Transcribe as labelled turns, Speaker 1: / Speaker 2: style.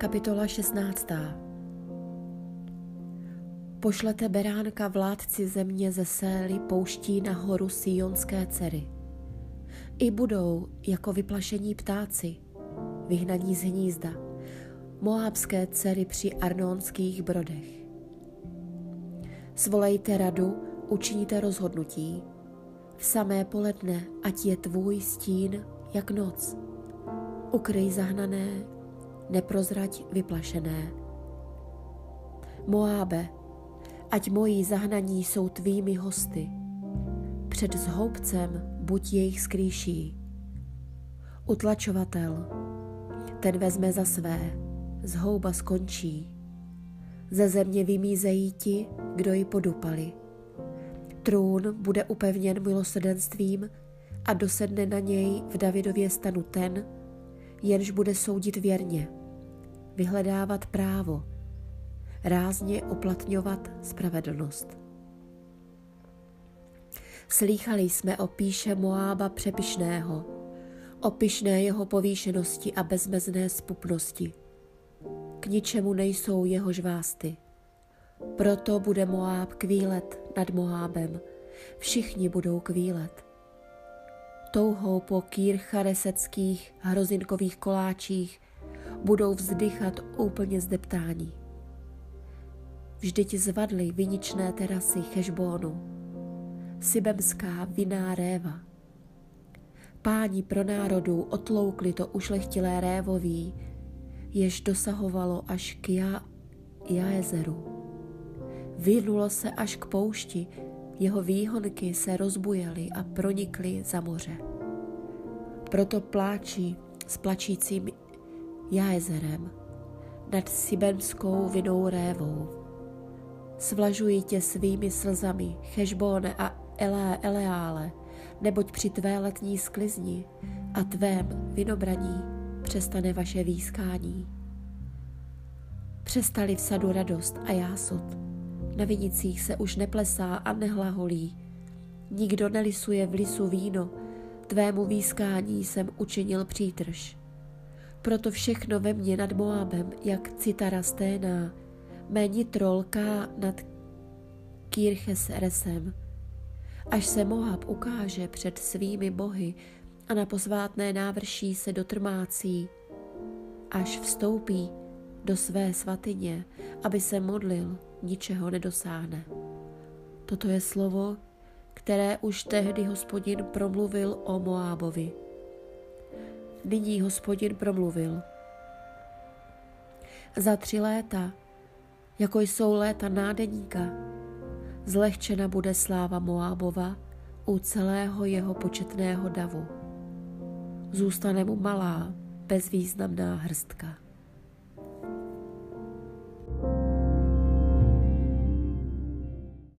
Speaker 1: Kapitola 16. Pošlete beránka vládci země ze Sély pouští na horu Sionské dcery. I budou jako vyplašení ptáci, vyhnaní z hnízda, moábské dcery při arnónských brodech. Svolejte radu, učiníte rozhodnutí. V samé poledne, ať je tvůj stín jak noc. Ukryj zahnané, neprozrať vyplašené. Moábe, ať moji zahnaní jsou tvými hosty. Před zhoubcem buď jejich skrýší. Utlačovatel, ten vezme za své, zhouba skončí. Ze země vymízejí ti, kdo ji podupali. Trůn bude upevněn milosrdenstvím a dosedne na něj v Davidově stanu ten, jenž bude soudit věrně, vyhledávat právo, rázně uplatňovat spravedlnost. Slýchali jsme o píše Moába přepišného, o pišné jeho povýšenosti a bezmezné spupnosti. K ničemu nejsou jeho žvásty. Proto bude Moáb kvílet nad Moábem, všichni budou kvílet. Touhou po kýrchareseckých hrozinkových koláčích budou vzdychat úplně zdeptání. Vždyť zvadly viničné terasy Chešbónu, Sibemská viná réva. Páni pro národů otloukli to ušlechtilé révoví, jež dosahovalo až k Já, Jaezeru. Vyhnulo se až k poušti, jeho výhonky se rozbujely a pronikly za moře. Proto pláčí s plačícím Jaezerem nad Sibemskou vinou révou. Svlažuji tě svými slzami, Chešbone a Elé, Eleále, neboť při tvé letní sklizni a tvém vinobraní přestane vaše výskání. Přestali v sadu radost a jásot. Na vinicích se už neplesá a nehlaholí. Nikdo nelisuje v lisu víno, tvému výskání jsem učinil přítrž. Proto všechno ve mně nad Moabem, jak citara sténá, mé nitro nad Kýrches resem. Až se Moab ukáže před svými bohy a na posvátné návrší se dotrmácí, až vstoupí do své svatyně, aby se modlil, ničeho nedosáhne. Toto je slovo, které už tehdy hospodin promluvil o Moábovi. Nyní hospodin promluvil. Za tři léta, jako jsou léta nádeníka, zlehčena bude sláva Moábova u celého jeho početného davu. Zůstane mu malá, bezvýznamná hrstka.